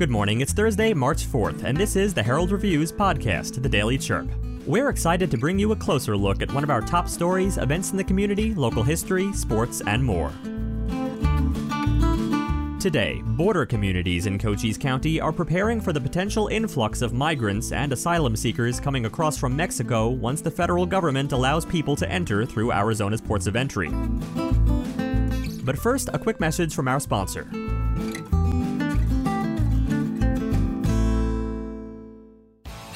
Good morning. It's Thursday, March 4th, and this is the Herald Review's podcast, The Daily Chirp. We're excited to bring you a closer look at one of our top stories, events in the community, local history, sports, and more. Today, border communities in Cochise County are preparing for the potential influx of migrants and asylum seekers coming across from Mexico once the federal government allows people to enter through Arizona's ports of entry. But first, a quick message from our sponsor.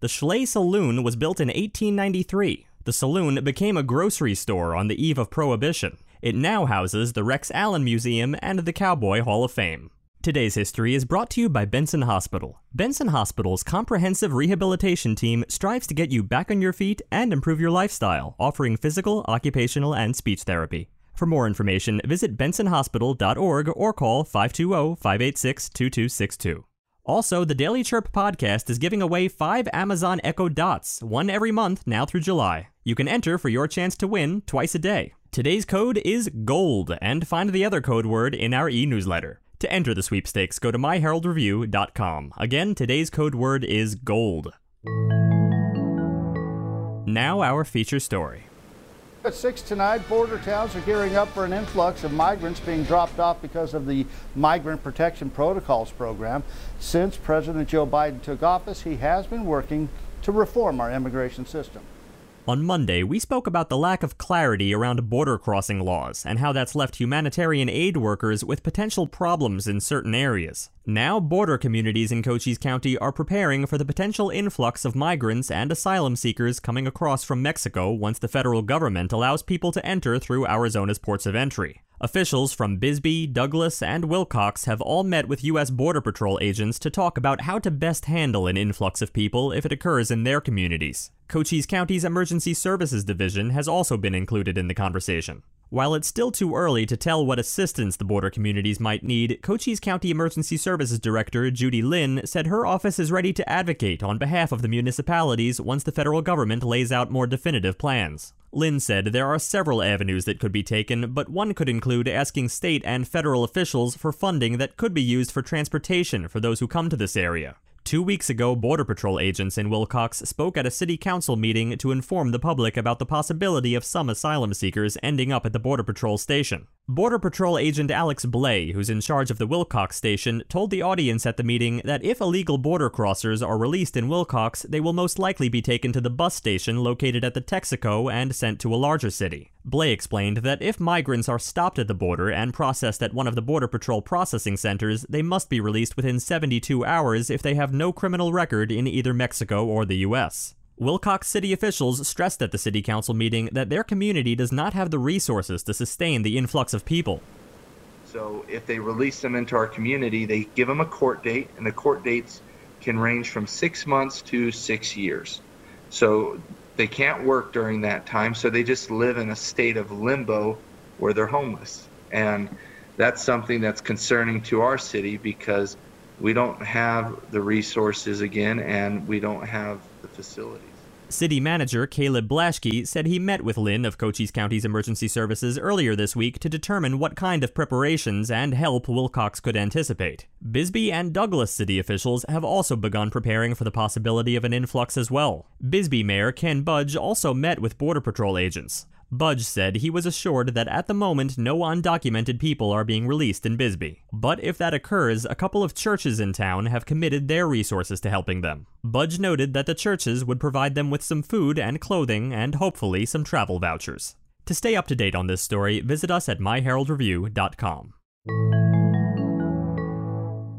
The Schley Saloon was built in 1893. The saloon became a grocery store on the eve of Prohibition. It now houses the Rex Allen Museum and the Cowboy Hall of Fame. Today's history is brought to you by Benson Hospital. Benson Hospital's comprehensive rehabilitation team strives to get you back on your feet and improve your lifestyle, offering physical, occupational, and speech therapy. For more information, visit bensonhospital.org or call 520 586 2262. Also, the Daily Chirp podcast is giving away five Amazon Echo Dots, one every month now through July. You can enter for your chance to win twice a day. Today's code is GOLD, and find the other code word in our e newsletter. To enter the sweepstakes, go to myheraldreview.com. Again, today's code word is GOLD. Now, our feature story. At 6 tonight, border towns are gearing up for an influx of migrants being dropped off because of the Migrant Protection Protocols program. Since President Joe Biden took office, he has been working to reform our immigration system. On Monday, we spoke about the lack of clarity around border crossing laws and how that's left humanitarian aid workers with potential problems in certain areas. Now, border communities in Cochise County are preparing for the potential influx of migrants and asylum seekers coming across from Mexico once the federal government allows people to enter through Arizona's ports of entry. Officials from Bisbee, Douglas, and Willcox have all met with U.S. Border Patrol agents to talk about how to best handle an influx of people if it occurs in their communities. Cochise County's Emergency Services Division has also been included in the conversation. While it's still too early to tell what assistance the border communities might need, Cochise County Emergency Services Director Judy Lynn said her office is ready to advocate on behalf of the municipalities once the federal government lays out more definitive plans. Lynn said there are several avenues that could be taken, but one could include asking state and federal officials for funding that could be used for transportation for those who come to this area. Two weeks ago, Border Patrol agents in Willcox spoke at a city council meeting to inform the public about the possibility of some asylum seekers ending up at the Border Patrol station. Border Patrol agent Alex Blay, who's in charge of the Willcox station, told the audience at the meeting that if illegal border crossers are released in Willcox, they will most likely be taken to the bus station located at the Texaco and sent to a larger city. Blay explained that if migrants are stopped at the border and processed at one of the Border Patrol processing centers, they must be released within 72 hours if they have no criminal record in either Mexico or the U.S. Willcox city officials stressed at the city council meeting that their community does not have the resources to sustain the influx of people. So if they release them into our community, they give them a court date, and the court dates can range from six months to six years. So they can't work during that time, so they just live in a state of limbo where they're homeless. And that's something that's concerning to our city because we don't have the resources again and we don't have the facilities. City manager Caleb Blaschke said he met with Lynn of Cochise County's Emergency Services earlier this week to determine what kind of preparations and help Willcox could anticipate. Bisbee and Douglas city officials have also begun preparing for the possibility of an influx as well. Bisbee Mayor Ken Budge also met with Border Patrol agents. Budge said he was assured that at the moment no undocumented people are being released in Bisbee. But if that occurs, a couple of churches in town have committed their resources to helping them. Budge noted that the churches would provide them with some food and clothing and hopefully some travel vouchers. To stay up to date on this story, visit us at myheraldreview.com.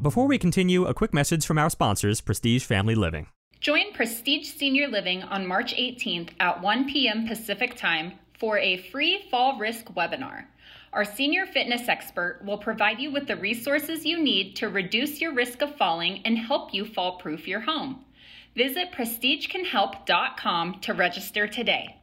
Before we continue, a quick message from our sponsors, Prestige Family Living. Join Prestige Senior Living on March 18th at 1 p.m. Pacific Time for a free fall risk webinar. Our senior fitness expert will provide you with the resources you need to reduce your risk of falling and help you fall proof your home. Visit prestigecanhelp.com to register today.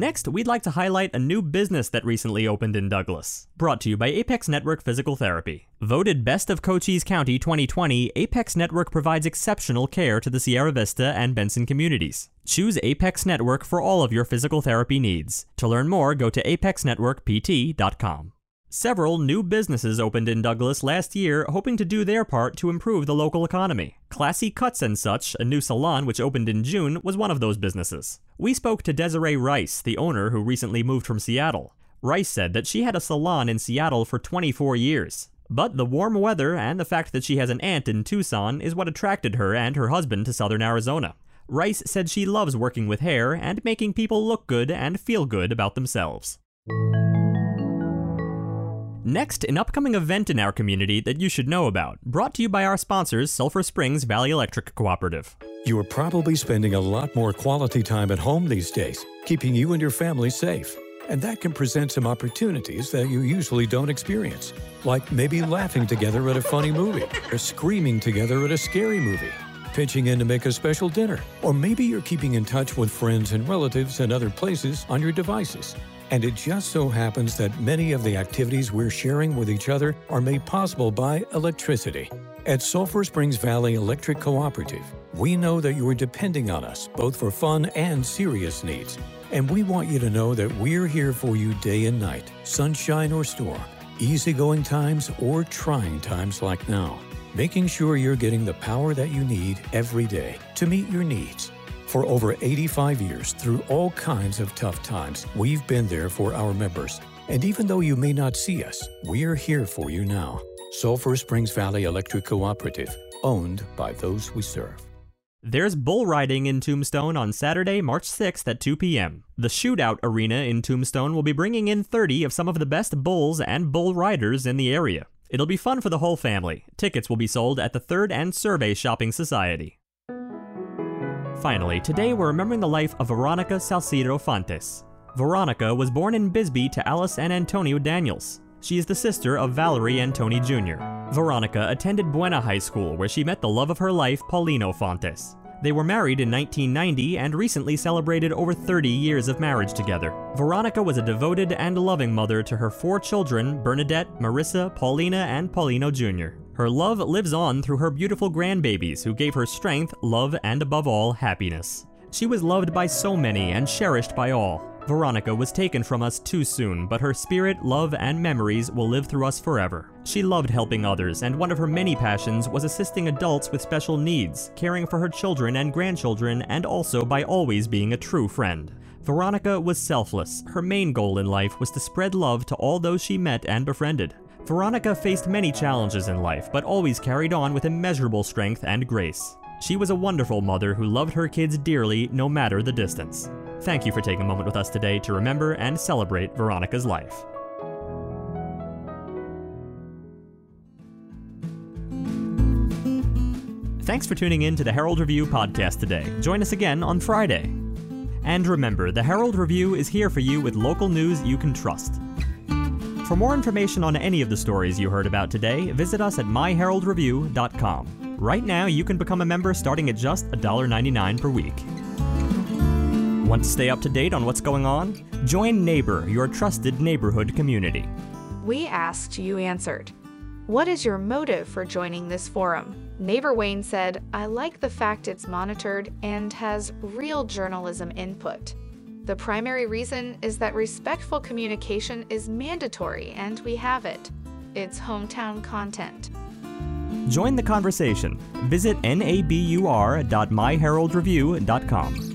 Next, we'd like to highlight a new business that recently opened in Douglas. Brought to you by Apex Network Physical Therapy. Voted Best of Cochise County 2020, Apex Network provides exceptional care to the Sierra Vista and Benson communities. Choose Apex Network for all of your physical therapy needs. To learn more, go to apexnetworkpt.com. Several new businesses opened in Douglas last year, hoping to do their part to improve the local economy. Classy Cuts and Such, a new salon which opened in June, was one of those businesses. We spoke to Desiree Rice, the owner who recently moved from Seattle. Rice said that she had a salon in Seattle for 24 years. But the warm weather and the fact that she has an aunt in Tucson is what attracted her and her husband to southern Arizona. Rice said she loves working with hair and making people look good and feel good about themselves. Next, an upcoming event in our community that you should know about, brought to you by our sponsors, Sulphur Springs Valley Electric Cooperative. You are probably spending a lot more quality time at home these days, keeping you and your family safe. And that can present some opportunities that you usually don't experience, like maybe laughing together at a funny movie, or screaming together at a scary movie, pitching in to make a special dinner, or maybe you're keeping in touch with friends and relatives in other places on your devices. And it just so happens that many of the activities we're sharing with each other are made possible by electricity. At Sulphur Springs Valley Electric Cooperative, we know that you are depending on us both for fun and serious needs. And we want you to know that we're here for you day and night, sunshine or storm, easygoing times or trying times like now, making sure you're getting the power that you need every day to meet your needs. For over 85 years, through all kinds of tough times, we've been there for our members. And even though you may not see us, we're here for you now. Sulphur Springs Valley Electric Cooperative, owned by those we serve. There's bull riding in Tombstone on Saturday, March 6th at 2 p.m. The Shootout Arena in Tombstone will be bringing in 30 of some of the best bulls and bull riders in the area. It'll be fun for the whole family. Tickets will be sold at the 3rd and Survey Shopping Society. Finally, today we're remembering the life of Veronica Salcido Fontes. Veronica was born in Bisbee to Alice and Antonio Daniels. She is the sister of Valerie and Tony Jr. Veronica attended Buena High School where she met the love of her life, Paulino Fontes. They were married in 1990 and recently celebrated over 30 years of marriage together. Veronica was a devoted and loving mother to her four children Bernadette, Marissa, Paulina, and Paulino Jr. Her love lives on through her beautiful grandbabies who gave her strength, love, and above all, happiness. She was loved by so many and cherished by all. Veronica was taken from us too soon, but her spirit, love, and memories will live through us forever. She loved helping others, and one of her many passions was assisting adults with special needs, caring for her children and grandchildren, and also by always being a true friend. Veronica was selfless. Her main goal in life was to spread love to all those she met and befriended. Veronica faced many challenges in life, but always carried on with immeasurable strength and grace. She was a wonderful mother who loved her kids dearly no matter the distance. Thank you for taking a moment with us today to remember and celebrate Veronica's life. Thanks for tuning in to the Herald Review podcast today. Join us again on Friday. And remember, the Herald Review is here for you with local news you can trust. For more information on any of the stories you heard about today, visit us at myheraldreview.com. Right now, you can become a member starting at just $1.99 per week. Want to stay up to date on what's going on? Join Nabur, your trusted neighborhood community. We asked, you answered. What is your motive for joining this forum? Nabur Wayne said, I like the fact it's monitored and has real journalism input. The primary reason is that respectful communication is mandatory and we have it. It's hometown content. Join the conversation. Visit nabur.myheraldreview.com.